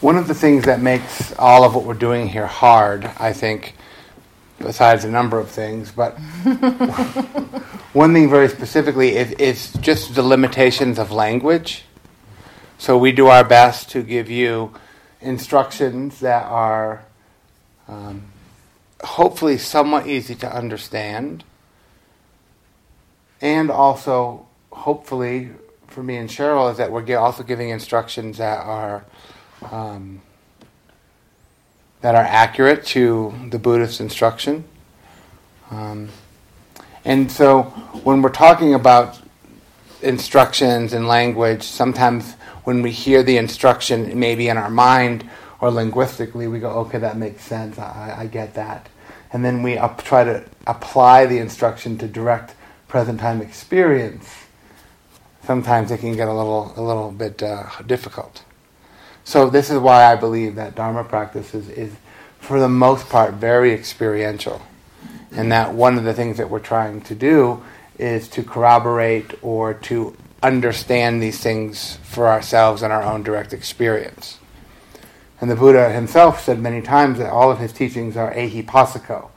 One of the things that makes all of what we're doing here hard, I think, besides a number of things, but one thing very specifically is, is just the limitations of language. So we do our best to give you instructions that are um, hopefully somewhat easy to understand, and also hopefully for me and Cheryl is that we're also giving instructions that are um, that are accurate to the Buddhist instruction. Um, and so when we're talking about instructions and language, sometimes when we hear the instruction, maybe in our mind or linguistically, we go, okay, that makes sense, I, I get that. And then we up, try to apply the instruction to direct present time experience. Sometimes it can get a little, a little bit uh, difficult. So this is why I believe that Dharma practice is, is for the most part, very experiential. And that one of the things that we're trying to do is to corroborate or to understand these things for ourselves in our own direct experience. And the Buddha himself said many times that all of his teachings are ehipassiko.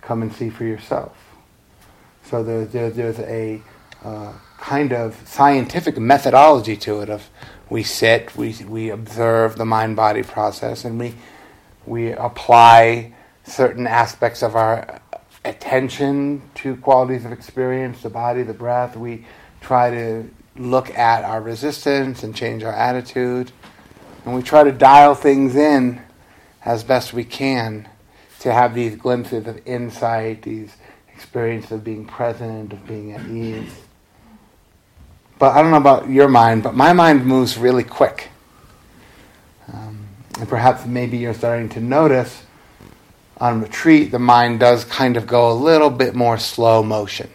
Come and see for yourself. So there's a uh, kind of scientific methodology to it of we sit, we, we observe the mind body process, and we, we apply certain aspects of our attention to qualities of experience, the body, the breath. We try to look at our resistance and change our attitude. And we try to dial things in as best we can to have these glimpses of insight, these experiences of being present, of being at ease. But I don't know about your mind, but my mind moves really quick. Um, and perhaps maybe you're starting to notice on retreat, the mind does kind of go a little bit more slow motion,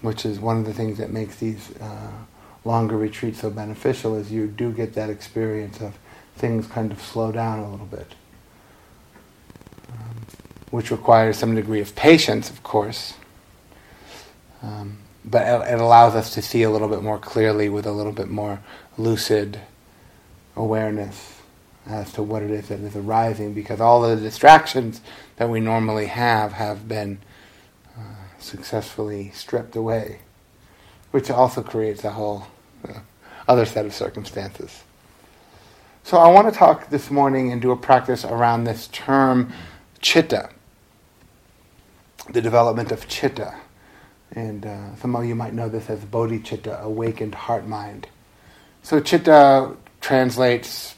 which is one of the things that makes these uh, longer retreats so beneficial. Is you do get that experience of things kind of slow down a little bit, um, which requires some degree of patience, of course. Um, but it allows us to see a little bit more clearly with a little bit more lucid awareness as to what it is that is arising because all the distractions that we normally have have been uh, successfully stripped away, which also creates a whole uh, other set of circumstances. So I want to talk this morning and do a practice around this term chitta, the development of chitta. And uh, some of you might know this as bodhicitta, awakened heart mind. So chitta translates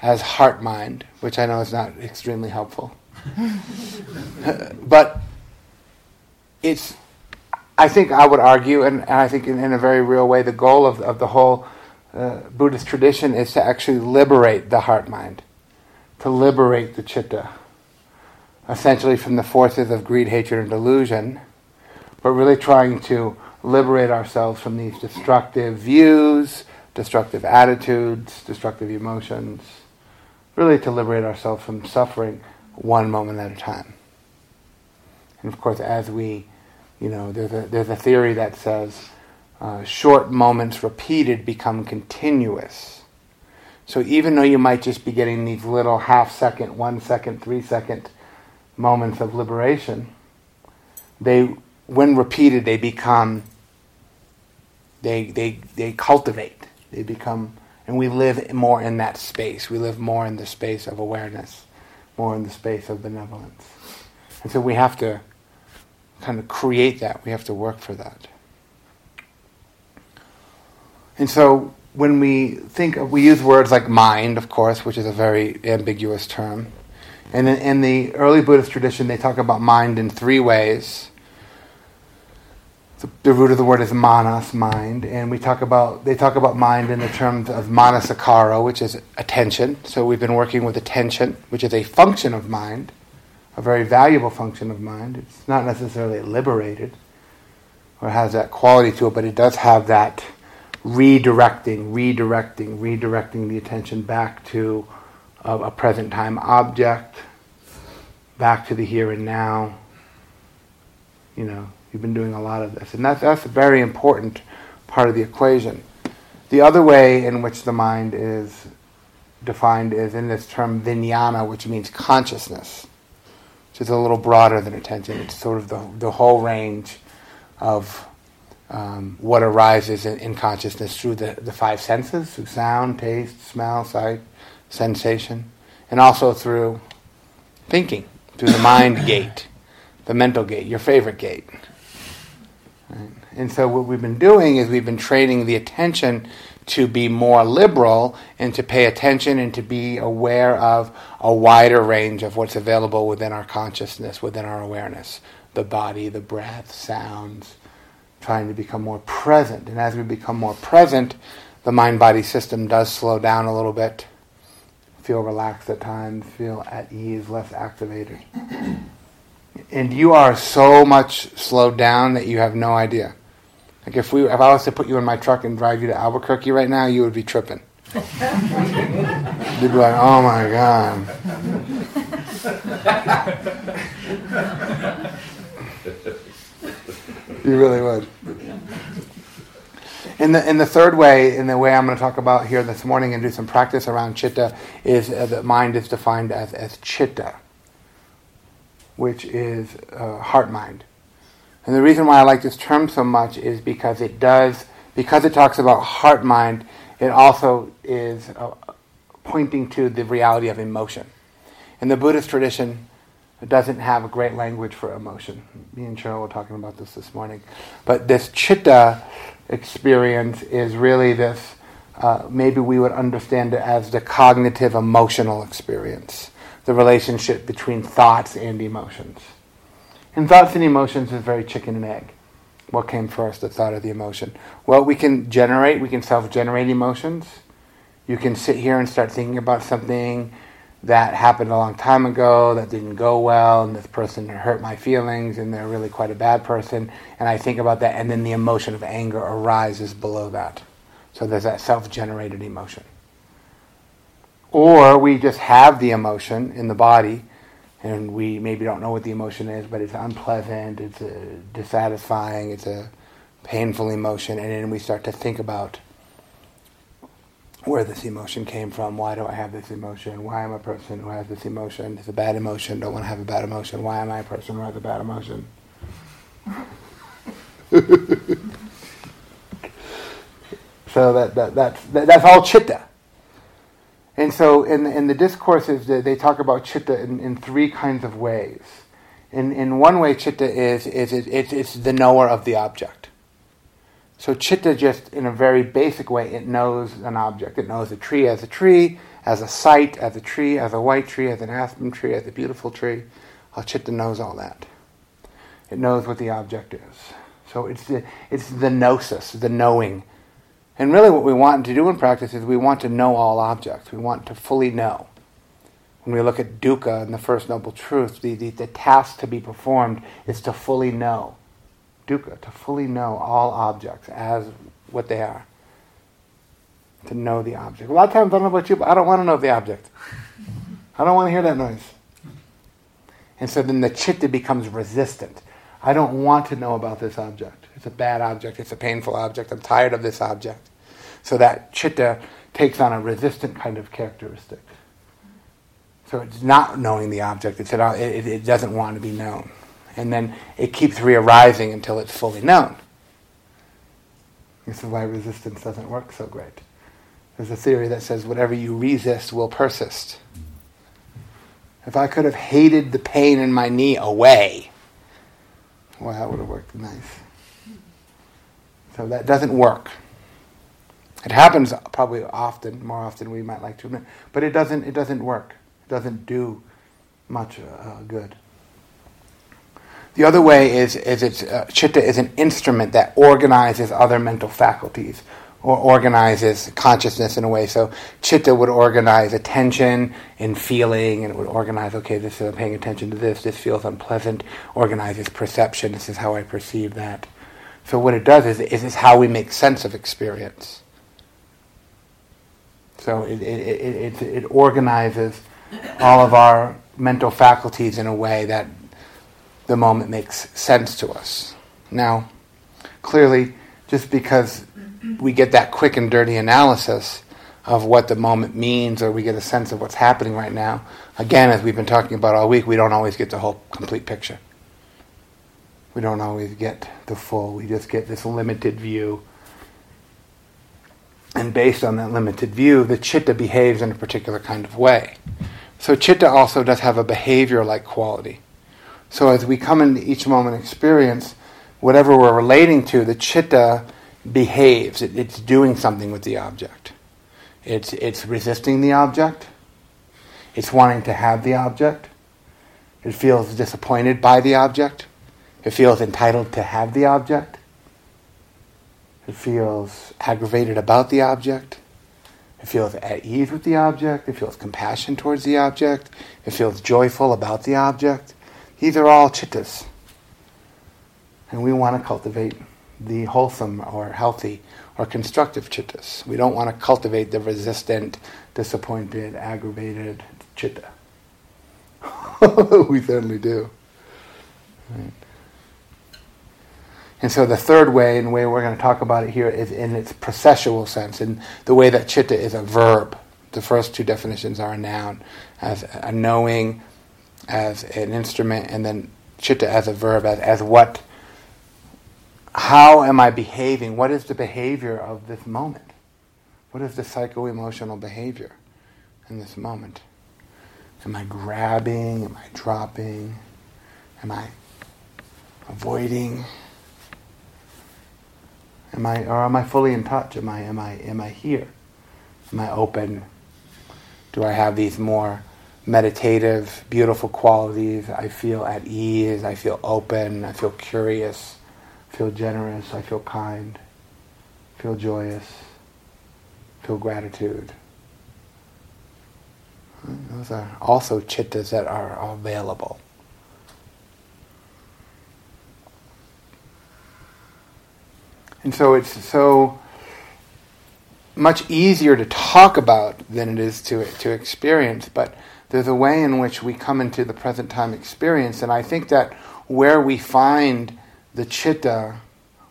as heart mind, which I know is not extremely helpful. but it's, I think I would argue, and, and I think in, in, a very real way, the goal of, of the whole uh, Buddhist tradition is to actually liberate the heart mind, to liberate the chitta, essentially from the forces of greed, hatred, and delusion but really trying to liberate ourselves from these destructive views, destructive attitudes, destructive emotions, really to liberate ourselves from suffering one moment at a time. And of course, as we, you know, there's a, there's a theory that says uh, short moments repeated become continuous. So even though you might just be getting these little half second, one second, three second moments of liberation, they when repeated, they become, they, they, they cultivate. They become, and we live more in that space. We live more in the space of awareness, more in the space of benevolence. And so we have to kind of create that. We have to work for that. And so when we think of, we use words like mind, of course, which is a very ambiguous term. And in, in the early Buddhist tradition, they talk about mind in three ways the, root of the word is manas, mind, and we talk about they talk about mind in the terms of manasikara, which is attention. So we've been working with attention, which is a function of mind, a very valuable function of mind. It's not necessarily liberated or has that quality to it, but it does have that redirecting, redirecting, redirecting the attention back to a, a present time object, back to the here and now. You know, You've been doing a lot of this. And that's, that's a very important part of the equation. The other way in which the mind is defined is in this term vijnana, which means consciousness, which is a little broader than attention. It's sort of the, the whole range of um, what arises in, in, consciousness through the, the five senses, through sound, taste, smell, sight, sensation, and also through thinking, through the mind gate, the mental gate, your favorite gate. Right? And so what we've been doing is we've been training the attention to be more liberal and to pay attention and to be aware of a wider range of what's available within our consciousness, within our awareness. The body, the breath, sounds, trying to become more present. And as we become more present, the mind body system does slow down a little bit, feel relaxed at times, feel at ease, less activated. And you are so much slowed down that you have no idea. Like if we, if I was to put you in my truck and drive you to Albuquerque right now, you would be tripping. You'd be like, "Oh my god." you really would. And the, and the third way, in the way I'm going to talk about here this morning and do some practice around chitta, is uh, that mind is defined as, as chitta, which is uh, heart mind. And the reason why I like this term so much is because it does, because it talks about heart mind, it also is uh, pointing to the reality of emotion. And the Buddhist tradition, doesn't have a great language for emotion. Me and Cheryl were talking about this this morning. But this chitta experience is really this, uh, maybe we would understand it as the cognitive emotional experience, the relationship between thoughts and emotions. And thoughts and emotions is very chicken and egg. What came first, the thought or the emotion? Well, we can generate, we can self generate emotions. You can sit here and start thinking about something that happened a long time ago that didn't go well, and this person hurt my feelings, and they're really quite a bad person. And I think about that, and then the emotion of anger arises below that. So there's that self generated emotion. Or we just have the emotion in the body and we maybe don't know what the emotion is, but it's unpleasant, it's dissatisfying, it's a painful emotion, and then we start to think about where this emotion came from. Why do I have this emotion? Why am I a person who has this emotion? It's a bad emotion. Don't want to have a bad emotion. Why am I a person who has a bad emotion? so that, that, that's, that, that's all chitta. And so in, in the discourses, they talk about chitta in, in three kinds of ways. In, in one way, chitta is, is it, it's, it's the knower of the object. So chitta just, in a very basic way, it knows an object. It knows a tree as a tree, as a sight, as a tree, as a white tree, as an aspen tree, as a beautiful tree. Chitta knows all that. It knows what the object is. So it's the, it's the gnosis, the knowing and really, what we want to do in practice is we want to know all objects. We want to fully know. When we look at dukkha and the First Noble Truth, the, the, the task to be performed is to fully know. Dukkha, to fully know all objects as what they are. To know the object. A lot of times, I don't know about you, but I don't want to know the object. I don't want to hear that noise. And so then the chitta becomes resistant. I don't want to know about this object. A bad object. It's a painful object. I'm tired of this object. So that chitta takes on a resistant kind of characteristic. So it's not knowing the object. It's, uh, it, it doesn't want to be known. And then it keeps re-arising until it's fully known. This is why resistance doesn't work so great. There's a theory that says whatever you resist will persist. If I could have hated the pain in my knee away, well, that would have worked nice. So that doesn't work. It happens probably often, more often we might like to admit, but it doesn't. It doesn't work. It doesn't do much uh, good. The other way is, is it's, uh, chitta is an instrument that organizes other mental faculties or organizes consciousness in a way. So chitta would organize attention and feeling, and it would organize, okay, this is I'm paying attention to this, this feels unpleasant, organizes perception, this is how I perceive that. So what it does is, is it's how we make sense of experience. So it, it, it, it, organizes all of our mental faculties in a way that the moment makes sense to us. Now, clearly, just because we get that quick and dirty analysis, of what the moment means or we get a sense of what's happening right now. Again, as we've been talking about all week, we don't always get the whole complete picture. We don't always get the full, we just get this limited view. And based on that limited view, the chitta behaves in a particular kind of way. So, chitta also does have a behavior like quality. So, as we come into each moment experience, whatever we're relating to, the chitta behaves. It, it's doing something with the object. It's, it's resisting the object. It's wanting to have the object. It feels disappointed by the object. It feels entitled to have the object. It feels aggravated about the object. It feels at ease with the object. It feels compassion towards the object. It feels joyful about the object. These are all chittas. And we want to cultivate the wholesome or healthy or constructive chittas. We don't want to cultivate the resistant, disappointed, aggravated chitta. we certainly do. Right. And so the third way, and the way we're going to talk about it here, is in its processual sense, in the way that chitta is a verb. The first two definitions are a noun, as a knowing, as an instrument, and then chitta as a verb, as, as what how am I behaving? What is the behavior of this moment? What is the psycho emotional behavior in this moment? Am I grabbing? Am I dropping? Am I avoiding? Am I or am I fully in touch? Am I am I am I here? Am I open? Do I have these more meditative, beautiful qualities? I feel at ease, I feel open, I feel curious I feel generous, I feel kind, I feel joyous, I feel gratitude. Those are also chittas that are available. And so it's so much easier to talk about than it is to, to experience, but there's a way in which we come into the present time experience, and I think that where we find the chitta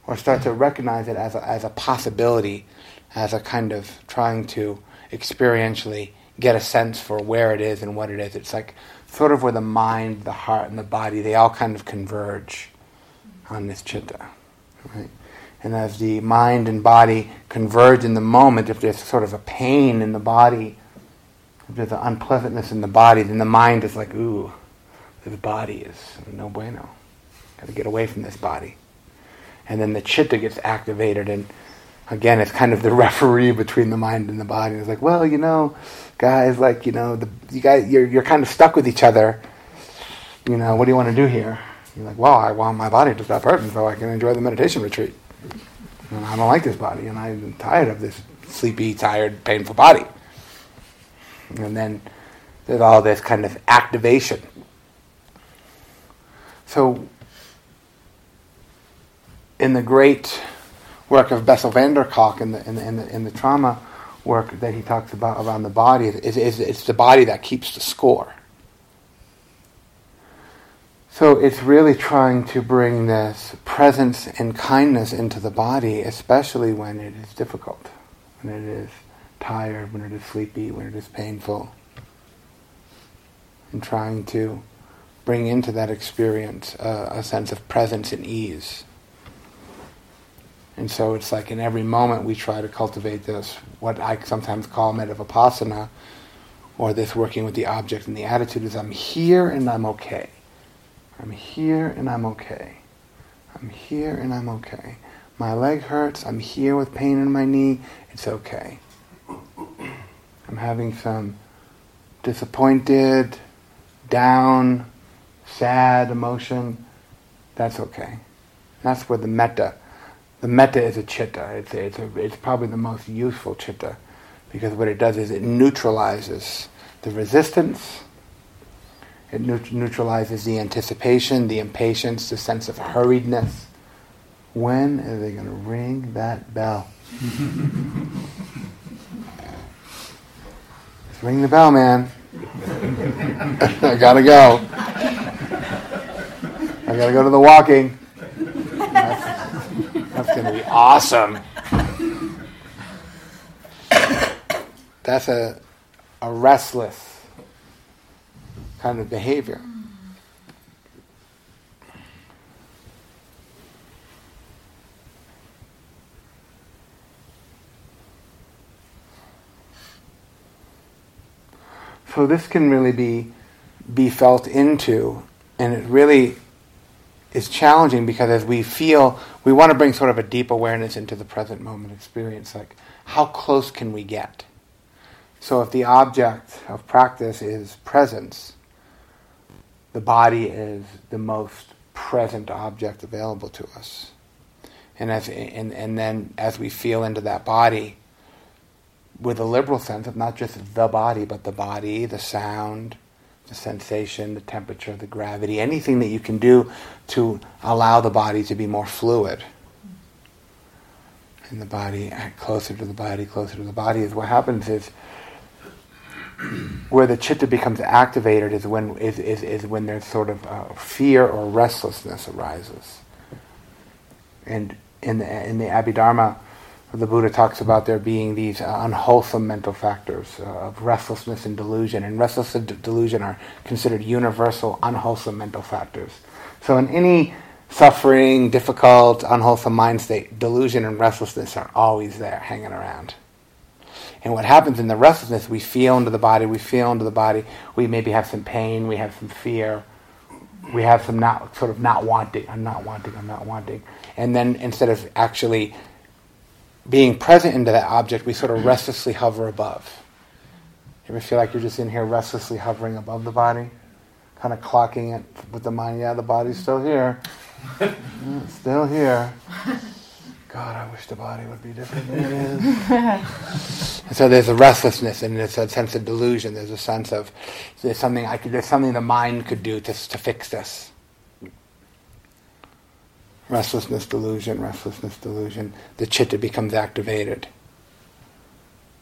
or start to recognize it as a, as a possibility, as a kind of trying to experientially get a sense for where it is and what it is. It's like sort of where the mind, the heart, and the body, they all kind of converge on this chitta. Right? And as the mind and body converge in the moment, if there's sort of a pain in the body, if there's an unpleasantness in the body, then the mind is like, ooh, the body is no bueno. Got to get away from this body. And then the chitta gets activated, and again, it's kind of the referee between the mind and the body. It's like, well, you know, guys, like, you know, the, you guys, you're, you're kind of stuck with each other. You know, what do you want to do here? You're like, well, I want my body to stop hurting so I can enjoy the meditation retreat. And I don't like this body, and I'm tired of this sleepy, tired, painful body. And then there's all this kind of activation. So in the great work of Bessel van der Kolk in the, in the, in the, in the trauma work that he talks about around the body, is, is, it's the body that keeps the score. So it's really trying to bring this presence and kindness into the body, especially when it is difficult, when it is tired, when it is sleepy, when it is painful. And trying to bring into that experience a sense of presence and ease. And so it's like in every moment we try to cultivate this, what I sometimes call vipassana, or this working with the object and the attitude is I'm here and I'm okay. I'm here and I'm okay. I'm here and I'm okay. My leg hurts. I'm here with pain in my knee. It's okay. I'm having some disappointed, down, sad emotion. That's okay. That's where the metta the metta is a chitta. It's, a, it's, a, it's probably the most useful chitta because what it does is it neutralizes the resistance, it neut- neutralizes the anticipation, the impatience, the sense of hurriedness. When are they going to ring that bell? Ring the bell, man. I gotta go. I gotta go to the walking. That's going to be awesome. that's a, a restless kind of behavior. So this can really be be felt into, and it really is challenging because as we feel, we want to bring sort of a deep awareness into the present moment experience. Like, how close can we get? So, if the object of practice is presence, the body is the most present object available to us. And, as, and, and then as we feel into that body, with a liberal sense of not just the body, but the body, the sound, the sensation, the temperature, the gravity, anything that you can do to allow the body to be more fluid. And the body, closer to the body, closer to the body, is what happens is where the chitta becomes activated is when is, is, is when there's sort of uh, fear or restlessness arises. And in the in the Abhidharma, the Buddha talks about there being these uh, unwholesome mental factors uh, of restlessness and delusion, and restlessness and delusion are considered universal unwholesome mental factors. So, in any suffering, difficult, unwholesome mind state, delusion and restlessness are always there, hanging around. And what happens in the restlessness, we feel into the body, we feel into the body, we maybe have some pain, we have some fear, we have some not sort of not wanting, I'm not wanting, I'm not wanting. And then instead of actually being present into that object, we sort of restlessly hover above. You ever feel like you're just in here restlessly hovering above the body? Kind of clocking it with the mind, yeah, the body's still here. Mm, still here. God, I wish the body would be different than it is. and so there's a restlessness and there's a sense of delusion. There's a sense of there's something I could, there's something the mind could do to, to fix this. Restlessness, delusion, restlessness, delusion. The chitta becomes activated.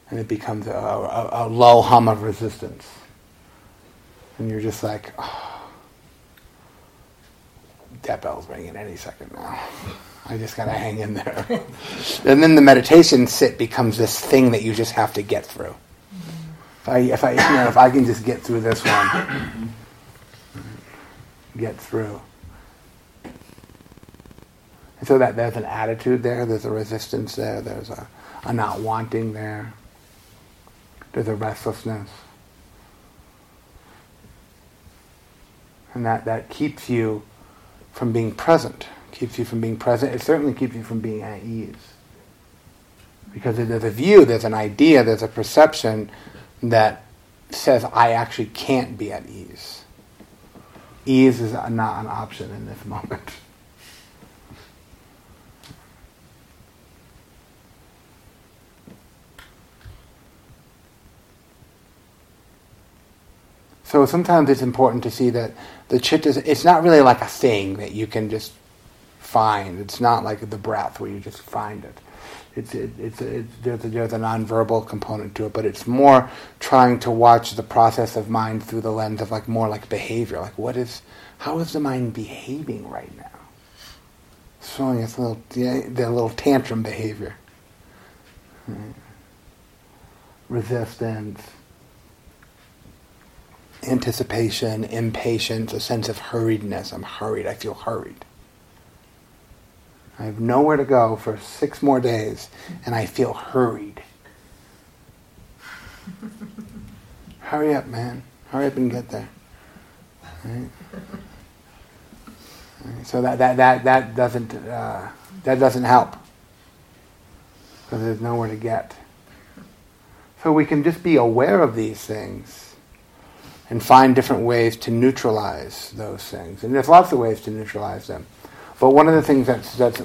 And it becomes a, a, a low hum of resistance. And you're just like, oh, that bell's ringing any second now. I just gotta hang in there. and then the meditation sit becomes this thing that you just have to get through. If I, if I, you know, if I can just get through this one, get through. And so that there's an attitude there, there's a resistance there, there's a, a not wanting there, there's a restlessness. And that, that keeps you from being present, keeps you from being present. It certainly keeps you from being at ease. Because there's a view, there's an idea, there's a perception that says, I actually can't be at ease. Ease is not an option in this moment. So sometimes it's important to see that the chitta, it's not really like a thing that you can just find. It's not like the breath where you just find it. It's, it, it's, it's there's, a, there's a nonverbal component to it, but it's more trying to watch the process of mind through the lens of like more like behavior. Like what is, how is the mind behaving right now? Showing its little, the, the little tantrum behavior. Right. Resistance, anticipation, impatience, a sense of hurriedness. I'm hurried. I feel hurried. I have nowhere to go for six more days, and I feel hurried. Hurry up, man. Hurry up and get there. Right? Right? So that, that, that, that, doesn't, uh, that doesn't help because there's nowhere to get. So we can just be aware of these things and find different ways to neutralize those things. And there's lots of ways to neutralize them. But one of the things that's, that's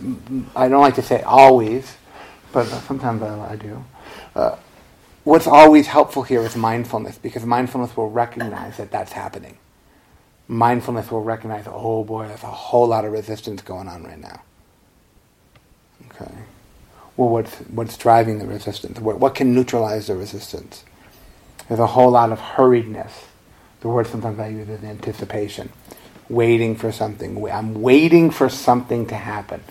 I don't like to say always, but sometimes I, I do. Uh, what's always helpful here is mindfulness, because mindfulness will recognize that that's happening. Mindfulness will recognize, oh boy, there's a whole lot of resistance going on right now. Okay. Well, what's, what's driving the resistance? What, what can neutralize the resistance? There's a whole lot of hurriedness the word sometimes I use is anticipation. Waiting for something. I'm waiting for something to happen.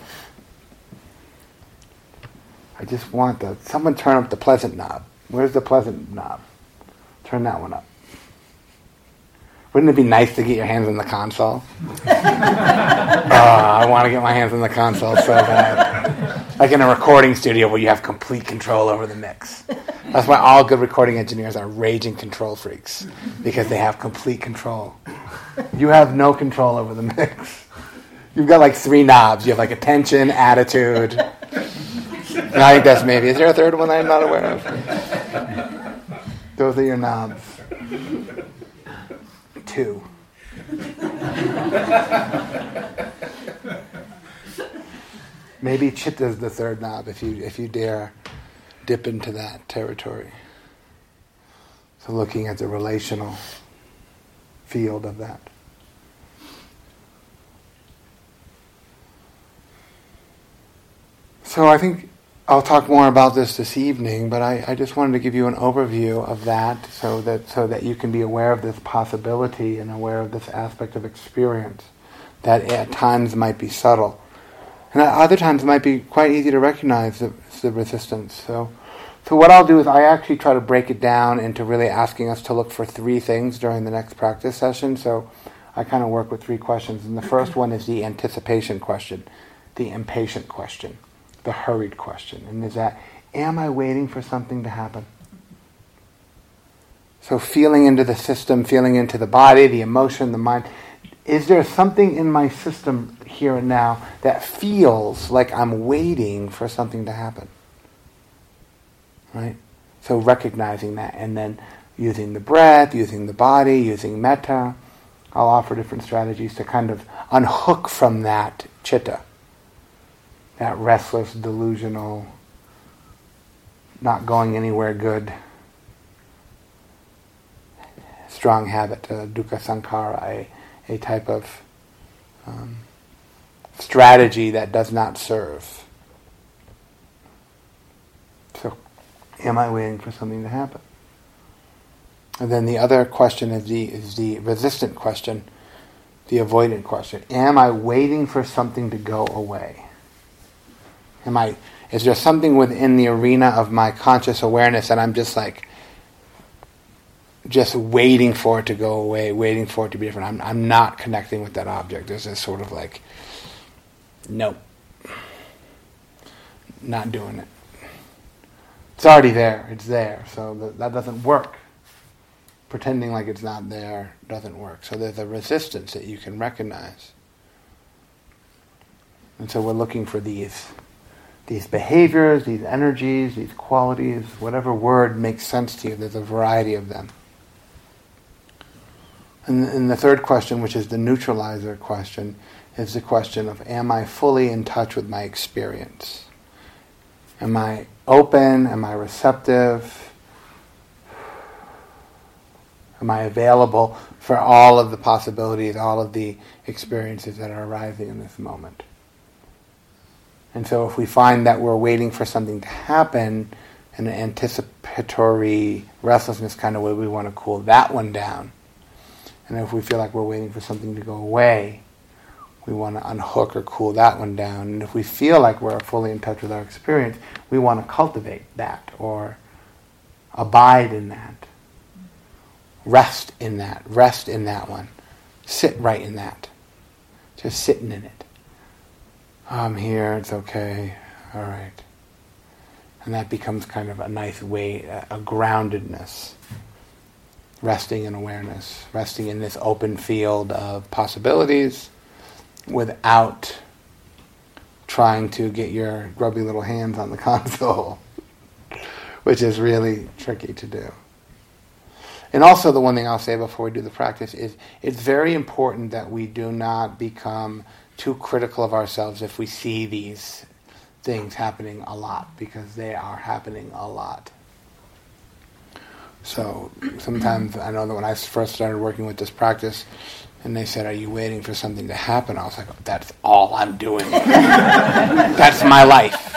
I just want the someone turn up the pleasant knob. Where's the pleasant knob? Turn that one up. Wouldn't it be nice to get your hands on the console? oh, I want to get my hands on the console so bad. Like in a recording studio where you have complete control over the mix. That's why all good recording engineers are raging control freaks because they have complete control. You have no control over the mix. You've got like three knobs. You have like attention, attitude. And I think that's maybe. Is there a third one I'm not aware of? Those are your knobs. Two. Maybe chitta is the third knob if you if you dare dip into that territory. So looking at the relational field of that. So I think I'll talk more about this this evening, but I, I, just wanted to give you an overview of that so that so that you can be aware of this possibility and aware of this aspect of experience that at times might be subtle. And at other times it might be quite easy to recognize the, the resistance. So so what I'll do is I actually try to break it down into really asking us to look for three things during the next practice session. So I kind of work with three questions. And the first one is the anticipation question, the impatient question, the hurried question. And is that, am I waiting for something to happen? So feeling into the system, feeling into the body, the emotion, the mind. Is there something in my system here and now that feels like I'm waiting for something to happen? right? So recognizing that and then using the breath, using the body, using metta. I'll offer different strategies to kind of unhook from that chitta, that restless, delusional, not going anywhere good, strong habit, uh, dukkha sankhara, a, a type of um, strategy that does not serve. So, am I waiting for something to happen? And then the other question is the, is the resistant question, the avoidant question. Am I waiting for something to go away? Am I, is there something within the arena of my conscious awareness that I'm just like, just waiting for it to go away, waiting for it to be different? I'm, I'm not connecting with that object. There's this sort of like, nope, not doing it. It's already there. It's there. So that, that doesn't work. Pretending like it's not there doesn't work. So there's a resistance that you can recognize. And so we're looking for these these behaviors, these energies, these qualities, whatever word makes sense to you, there's a variety of them. And, and the third question, which is the neutralizer question, is the question of Am I fully in touch with my experience? Am I open? Am I receptive? Am I available for all of the possibilities, all of the experiences that are arising in this moment? And so if we find that we're waiting for something to happen, in an anticipatory restlessness kind of way, we want to cool that one down. And if we feel like we're waiting for something to go away, we want to unhook or cool that one down. And if we feel like we're fully in touch with our experience, we want to cultivate that or abide in that. Rest in that. Rest in that one. Sit right in that. Just sitting in it. I'm here, it's okay, all right. And that becomes kind of a nice way, a, groundedness. Resting in awareness, resting in this open field of possibilities without trying to get your grubby little hands on the console, which is really tricky to do. And also, the one thing I'll say before we do the practice is it's very important that we do not become too critical of ourselves if we see these things happening a lot, because they are happening a lot. So sometimes I know that when I first started working with this practice, and they said, Are you waiting for something to happen? I was like, That's all I'm doing. That's my life.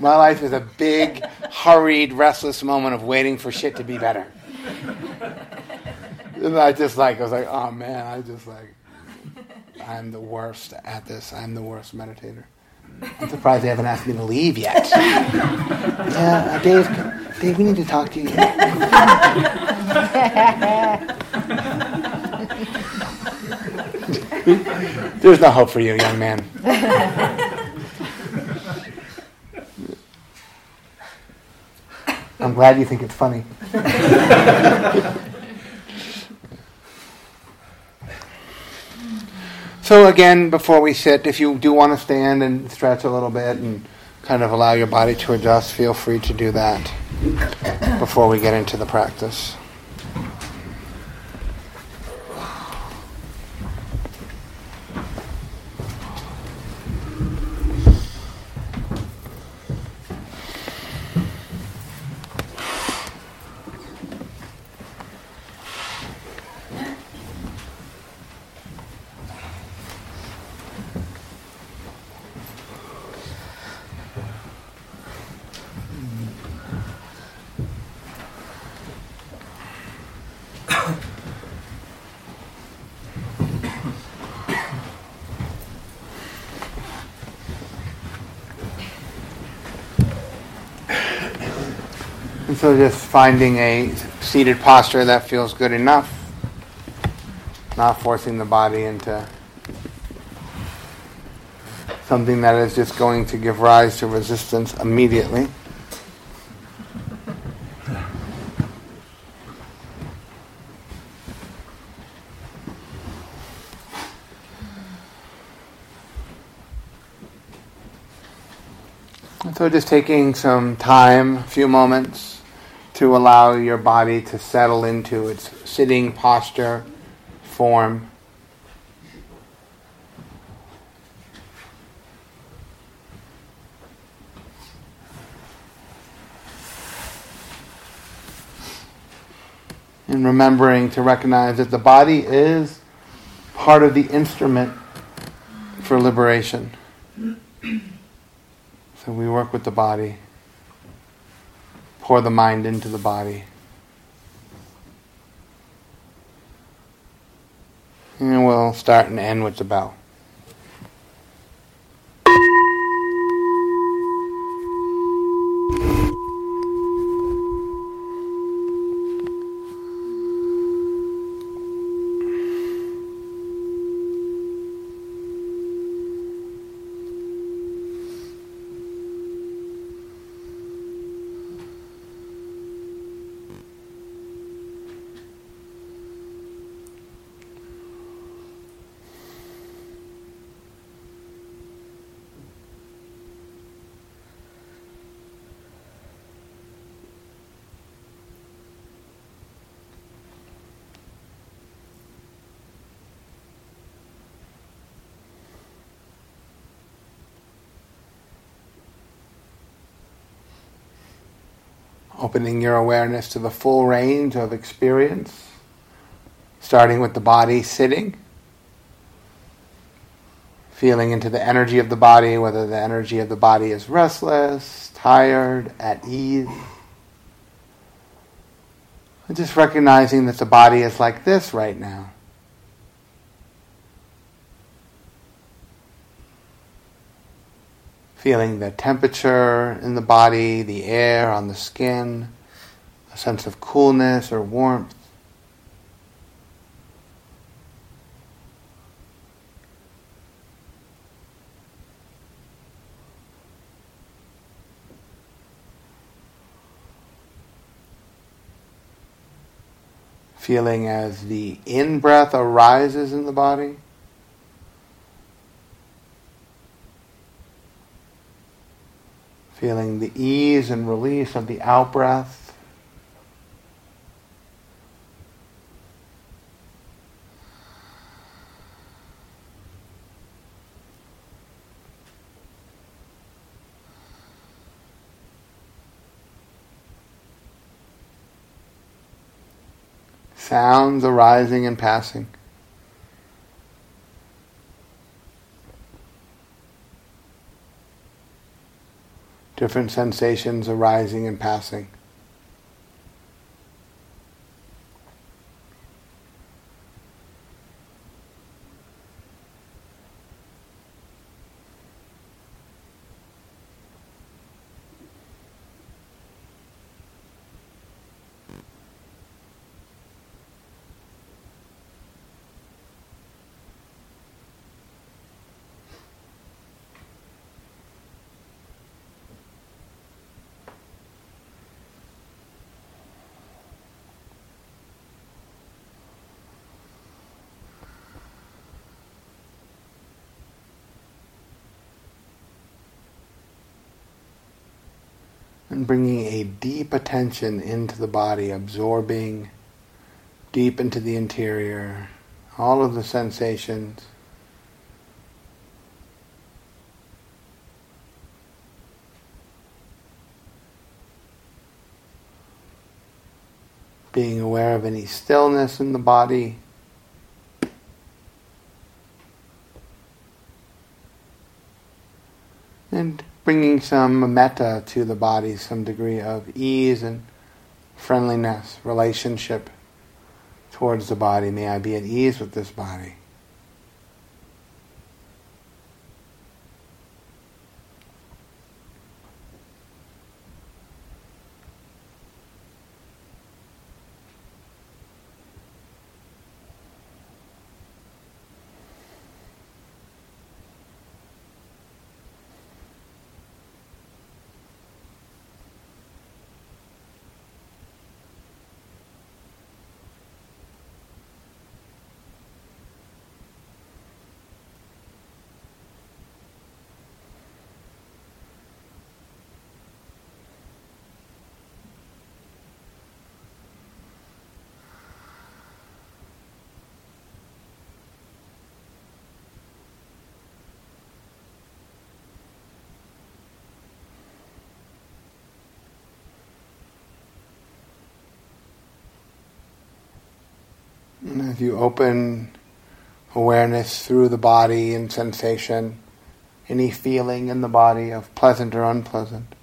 My life is a big, hurried, restless moment of waiting for shit to be better. And I just like, I was like, Oh man, I just like, I'm the worst at this. I'm the worst meditator. I'm surprised they haven't asked me to leave yet. yeah, uh, Dave, Dave, we need to talk to you. There's no hope for you, young man. I'm glad you think it's funny. so again, before we sit, if you do want to stand and stretch a little bit and kind of allow your body to adjust, feel free to do that before we get into the practice. And so just finding a seated posture that feels good enough, not forcing the body into something that is just going to give rise to resistance immediately. So just taking some time, a few moments, to allow your body to settle into its sitting posture, form. And remembering to recognize that the body is part of the instrument for liberation. So we work with the body, pour the mind into the body. And we'll start and end with the bell. Opening your awareness to the full range of experience, starting with the body sitting, feeling into the energy of the body, whether the energy of the body is restless, tired, at ease. And just recognizing that the body is like this right now. Feeling the temperature in the body, the air on the skin, a sense of coolness or warmth. Feeling as the in breath arises in the body. Feeling the ease and release of the out breath. Sounds arising and passing. Different sensations arising and passing. And bringing a deep attention into the body, absorbing deep into the interior, all of the sensations. Being aware of any stillness in the body. And bringing some metta to the body, some degree of ease and friendliness, relationship towards the body. May I be at ease with this body. As you open awareness through the body and sensation, any feeling in the body of pleasant or unpleasant,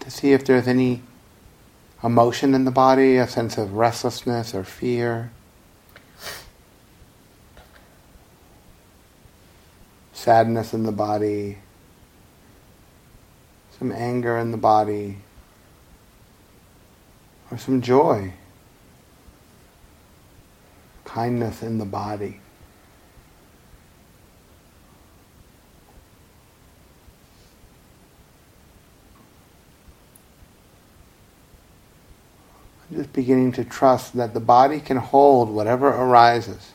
to see if there's any emotion in the body, a sense of restlessness or fear. Sadness in the body, some anger in the body, or some joy kindness in the body. I'm just beginning to trust that the body can hold whatever arises.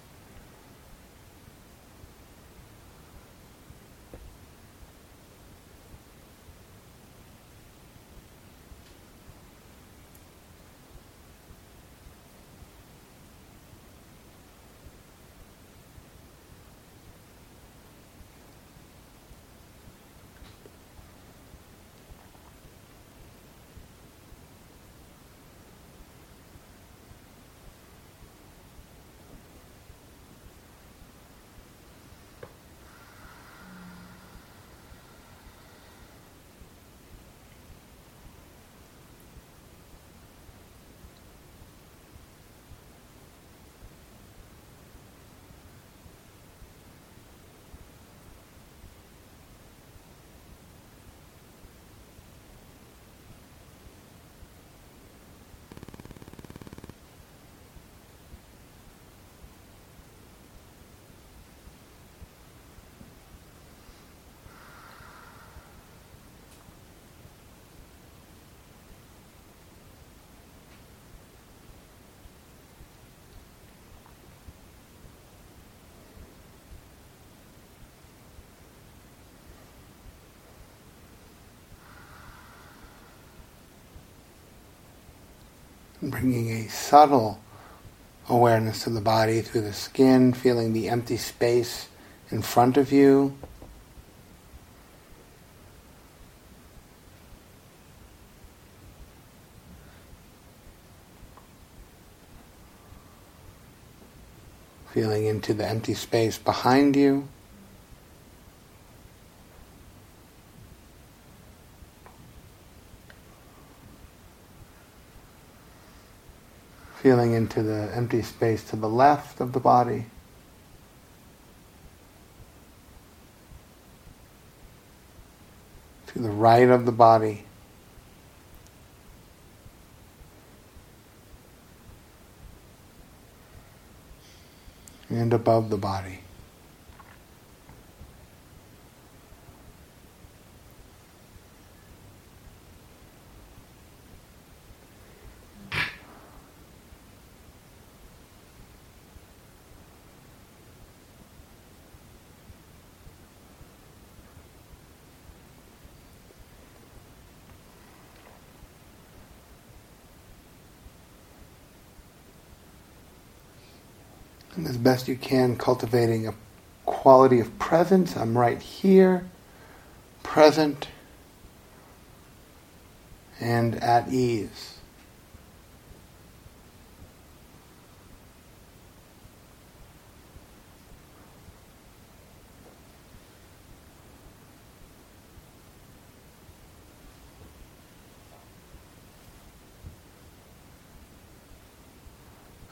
Bringing a subtle awareness to the body through the skin, feeling the empty space in front of you. Feeling into the empty space behind you. Feeling into the empty space to the left of the body. To the right of the body. And above the body. As best you can, cultivating a quality of presence. I'm right here, present, and at ease.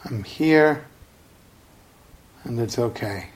I'm here and it's okay.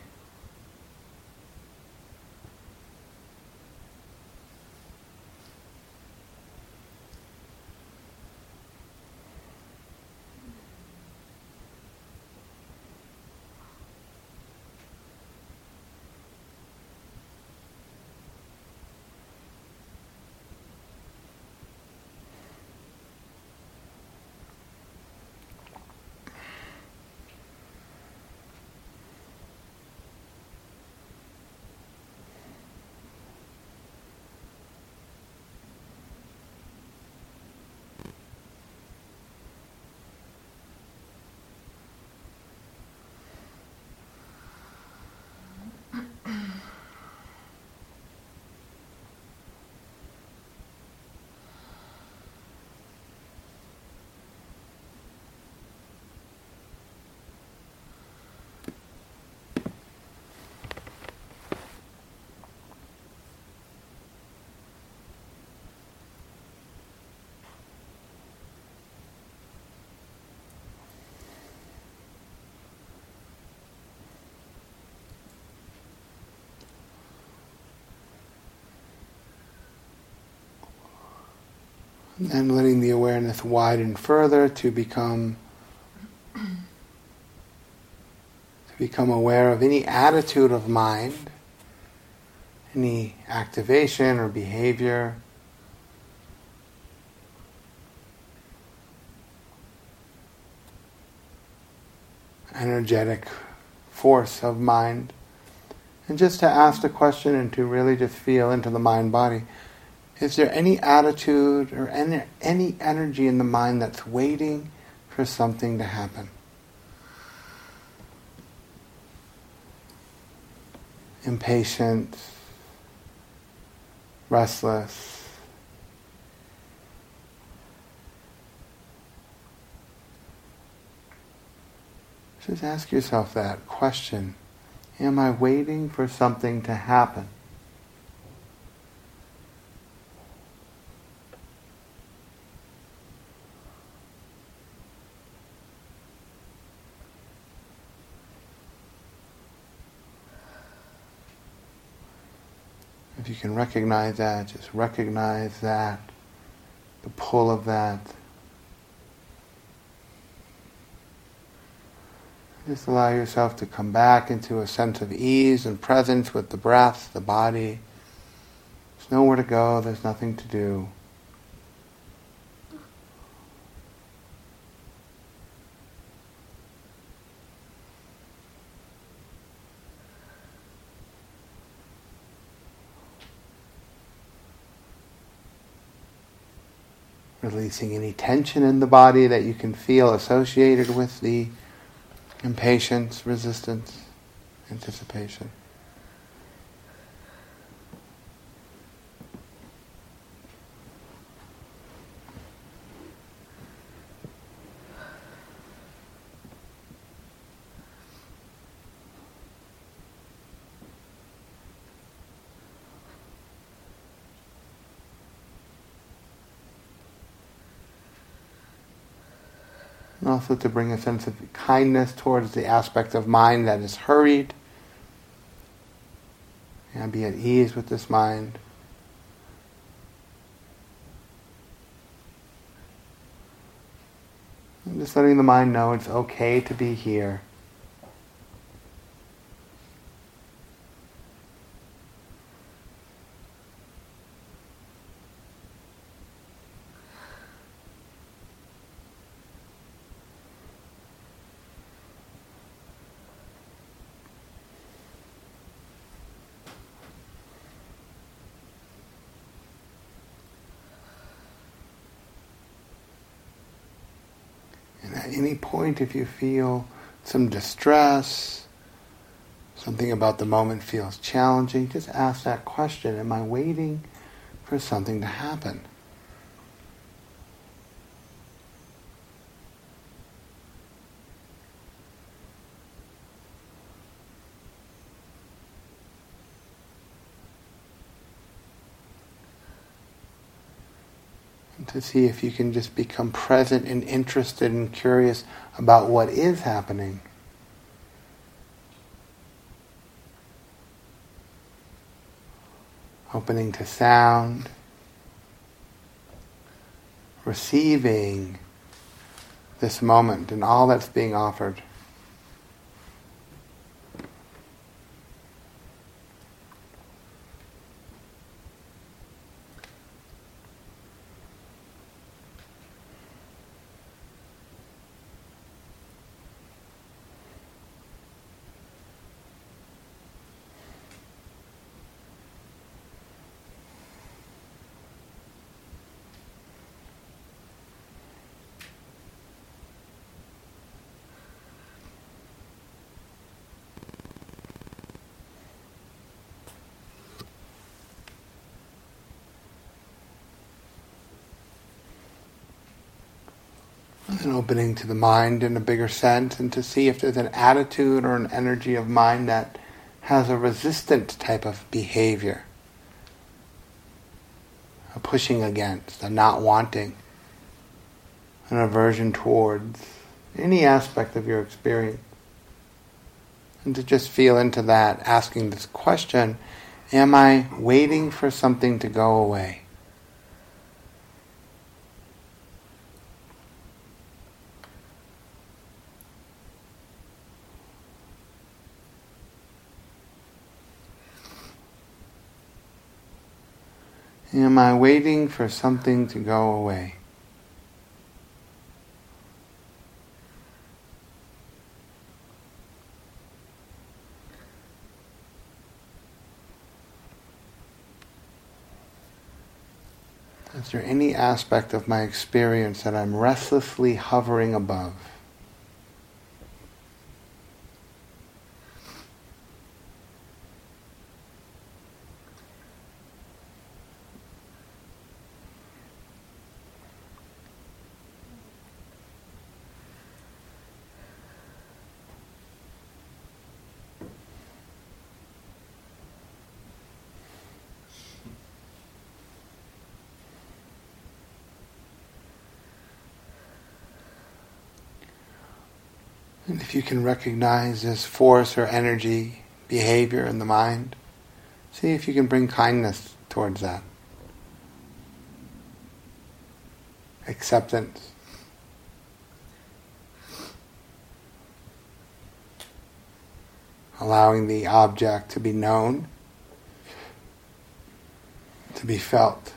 And letting the awareness widen further to become to become aware of any attitude of mind, any activation or behavior. energetic force of mind and just to ask the question and to really just feel into the mind body is there any attitude or any, any energy in the mind that's waiting for something to happen? Impatient, restless. Just ask yourself that question. Am I waiting for something to happen? If you can recognize that, just recognize that, the pull of that. Just allow yourself to come back into a sense of ease and presence with the breath, the body. There's nowhere to go, there's nothing to do. Releasing any tension in the body that you can feel associated with the impatience, resistance, anticipation. and also to bring a sense of kindness towards the aspect of mind that is hurried. And be at ease with this mind. And just letting the mind know it's okay to be here. at any point, if you feel some distress, something about the moment feels challenging, just ask that question Am I waiting for something to happen? To see if you can just become present and interested and curious about what is happening. Opening to sound, receiving this moment and all that's being offered. Opening to the mind in a bigger sense and to see if there's an attitude or an energy of mind that has a resistant type of behavior, a pushing against, a not wanting, an aversion towards any aspect of your experience. And to just feel into that, asking this question, am I waiting for something to go away? Am I waiting for something to go away? Is there any aspect of my experience that I'm restlessly hovering above? And if you can recognize this force or energy, behavior in the mind, see if you can bring kindness towards that. Acceptance. Allowing the object to be known, to be felt.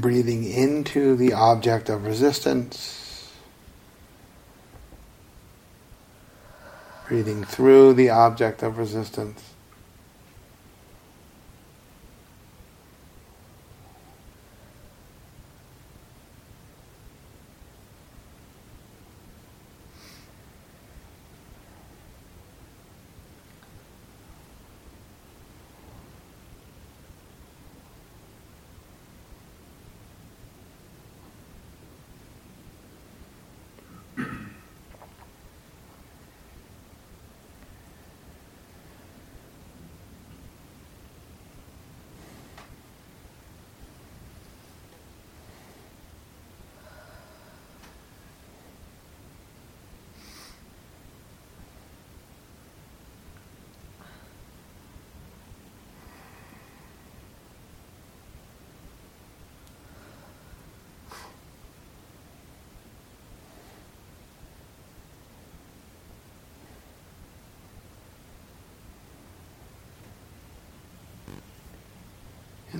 Breathing into the object of resistance, breathing through the object of resistance.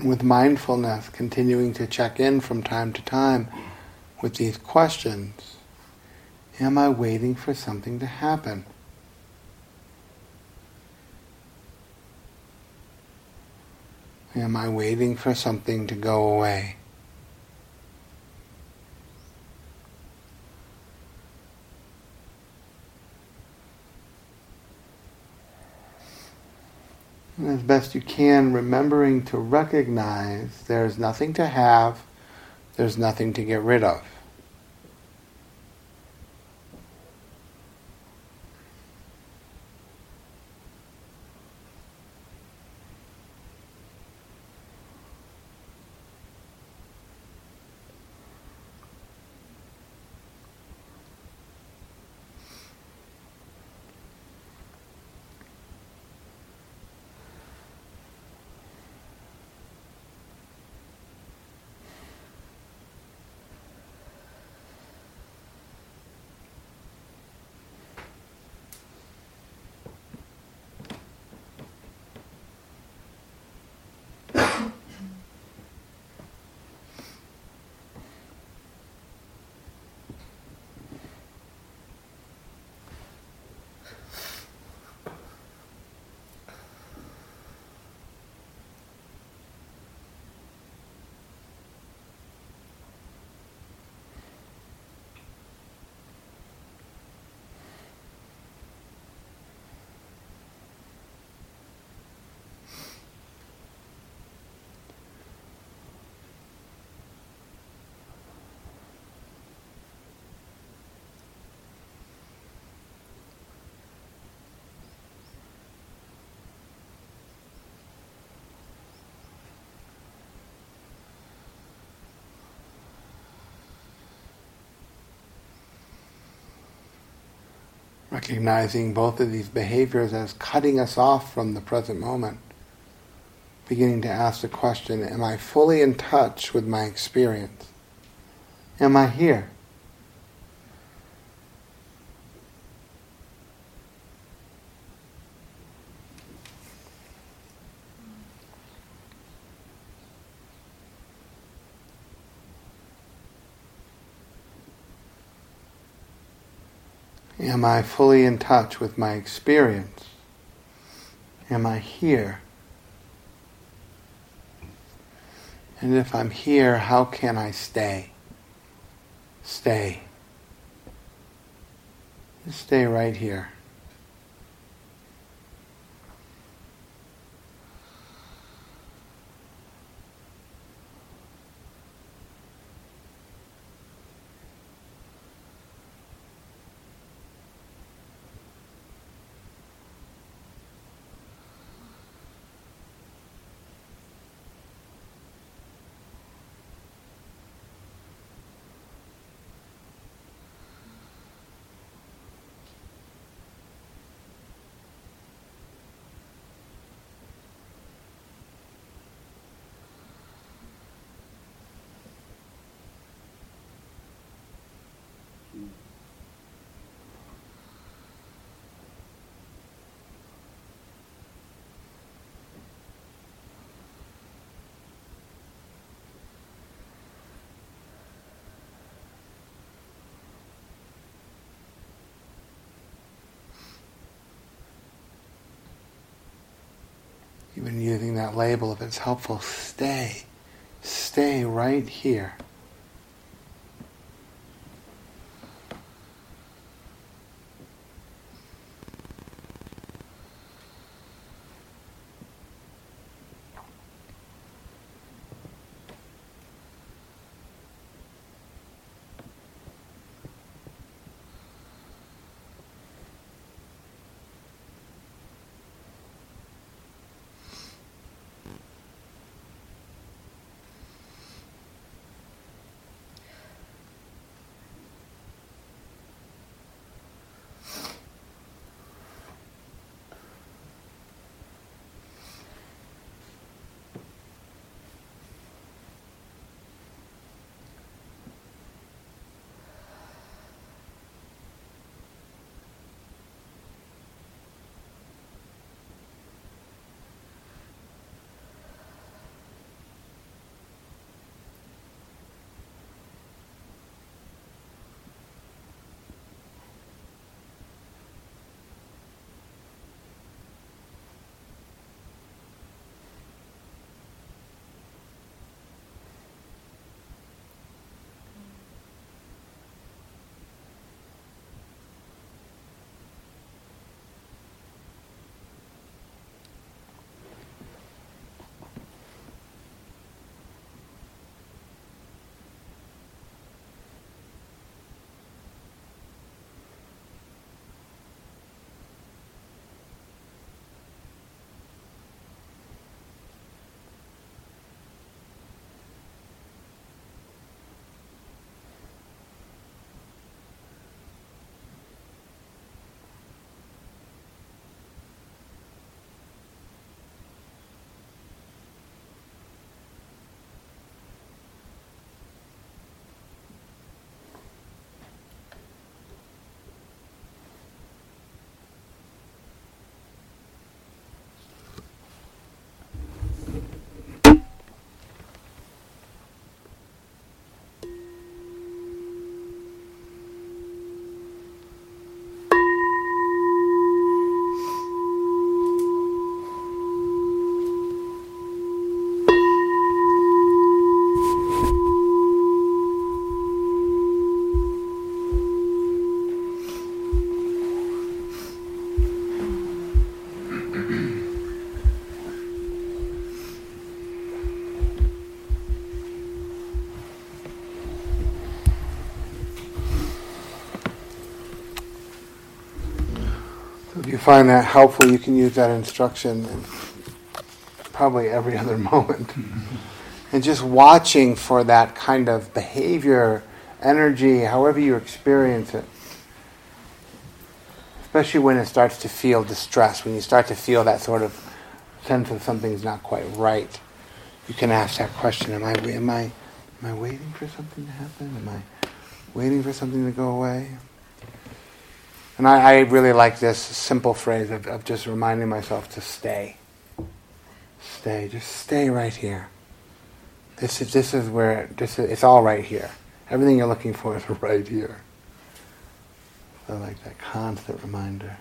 With mindfulness, continuing to check in from time to time with these questions. Am I waiting for something to happen? Am I waiting for something to go away? As best you can, remembering to recognize there's nothing to have, there's nothing to get rid of. Recognizing both of these behaviors as cutting us off from the present moment, beginning to ask the question Am I fully in touch with my experience? Am I here? Am I fully in touch with my experience? Am I here? And if I'm here, how can I stay? Stay. Just stay right here. Even using that label, if it's helpful, stay. Stay right here. Find that helpful, you can use that instruction in probably every other moment. and just watching for that kind of behavior, energy, however you experience it. Especially when it starts to feel distress, when you start to feel that sort of sense of something's not quite right. You can ask that question, am I, am I, am I waiting for something to happen? Am I waiting for something to go away? And I, I really like this simple phrase of, of just reminding myself to stay. Stay. Just stay right here. This is, this is where, this is, it's all right here. Everything you're looking for is right here. I like that constant reminder.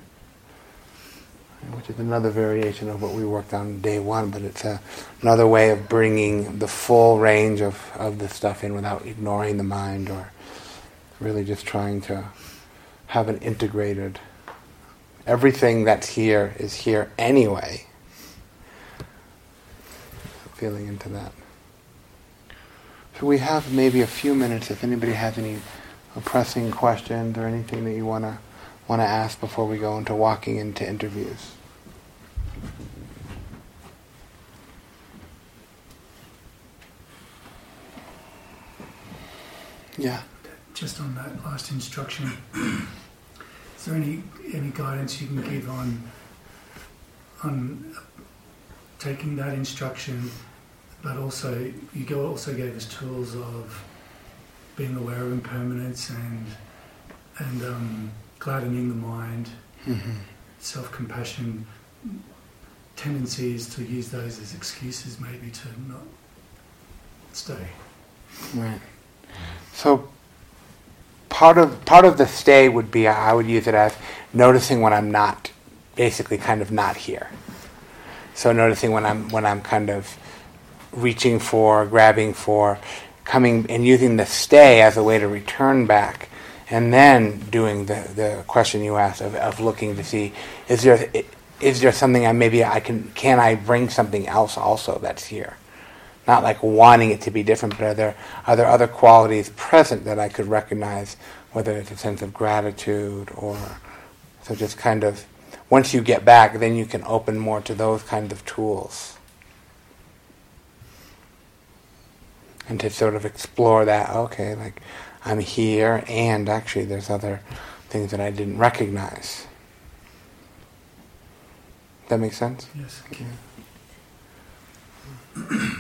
Which is another variation of what we worked on day one, but it's a, another way of bringing the full range of, of the stuff in without ignoring the mind or really just trying to have an integrated. Everything that's here is here anyway. Feeling into that. So we have maybe a few minutes if anybody has any pressing questions or anything that you want to want to ask before we go into walking into interviews. Yeah just on that last instruction, is there any any guidance you can give on on taking that instruction, but also you also gave us tools of being aware of impermanence and and um, gladdening the mind, mm-hmm. self compassion, tendencies to use those as excuses maybe to not stay. Right. So part of part of the stay would be I would use it as noticing when I'm not basically kind of not here. So noticing when I'm when I'm kind of reaching for, grabbing for, coming and using the stay as a way to return back, and then doing the, the question you asked of, of looking to see is there is there something I maybe I can can I bring something else also that's here not like wanting it to be different, but are there, are there other qualities present that I could recognize, whether it's a sense of gratitude or so just kind of, once you get back, then you can open more to those kinds of tools. And to sort of explore that, okay, like I'm here and actually there's other things that I didn't recognize. That makes sense? Yes. Okay.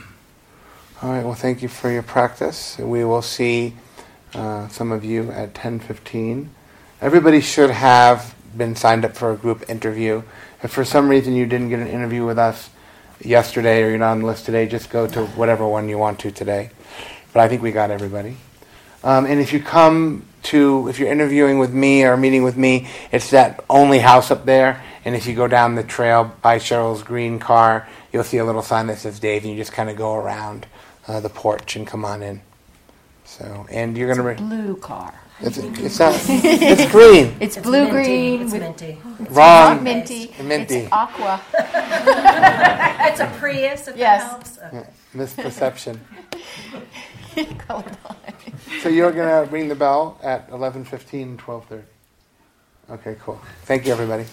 All right. Well, thank you for your practice. We will see uh, some of you at 10:15. Everybody should have been signed up for a group interview. If for some reason you didn't get an interview with us yesterday or you're not on the list today, just go to whatever one you want to today. But I think we got everybody. Um, and if you come to, if you're interviewing with me or meeting with me, it's that only house up there. And if you go down the trail by Cheryl's green car, you'll see a little sign that says Dave, and you just kind of go around uh, the porch and come on in. So, and you're going to re- blue car. It's, it's not. It's green. It's blue it's green. It's minty. It's Wrong. Not minty. Minty. It's aqua. it's a Prius. If yes. that helps. Okay. Yeah, misperception. so you're going to ring the bell at 11:15, 12:30. Okay, cool. Thank you, everybody.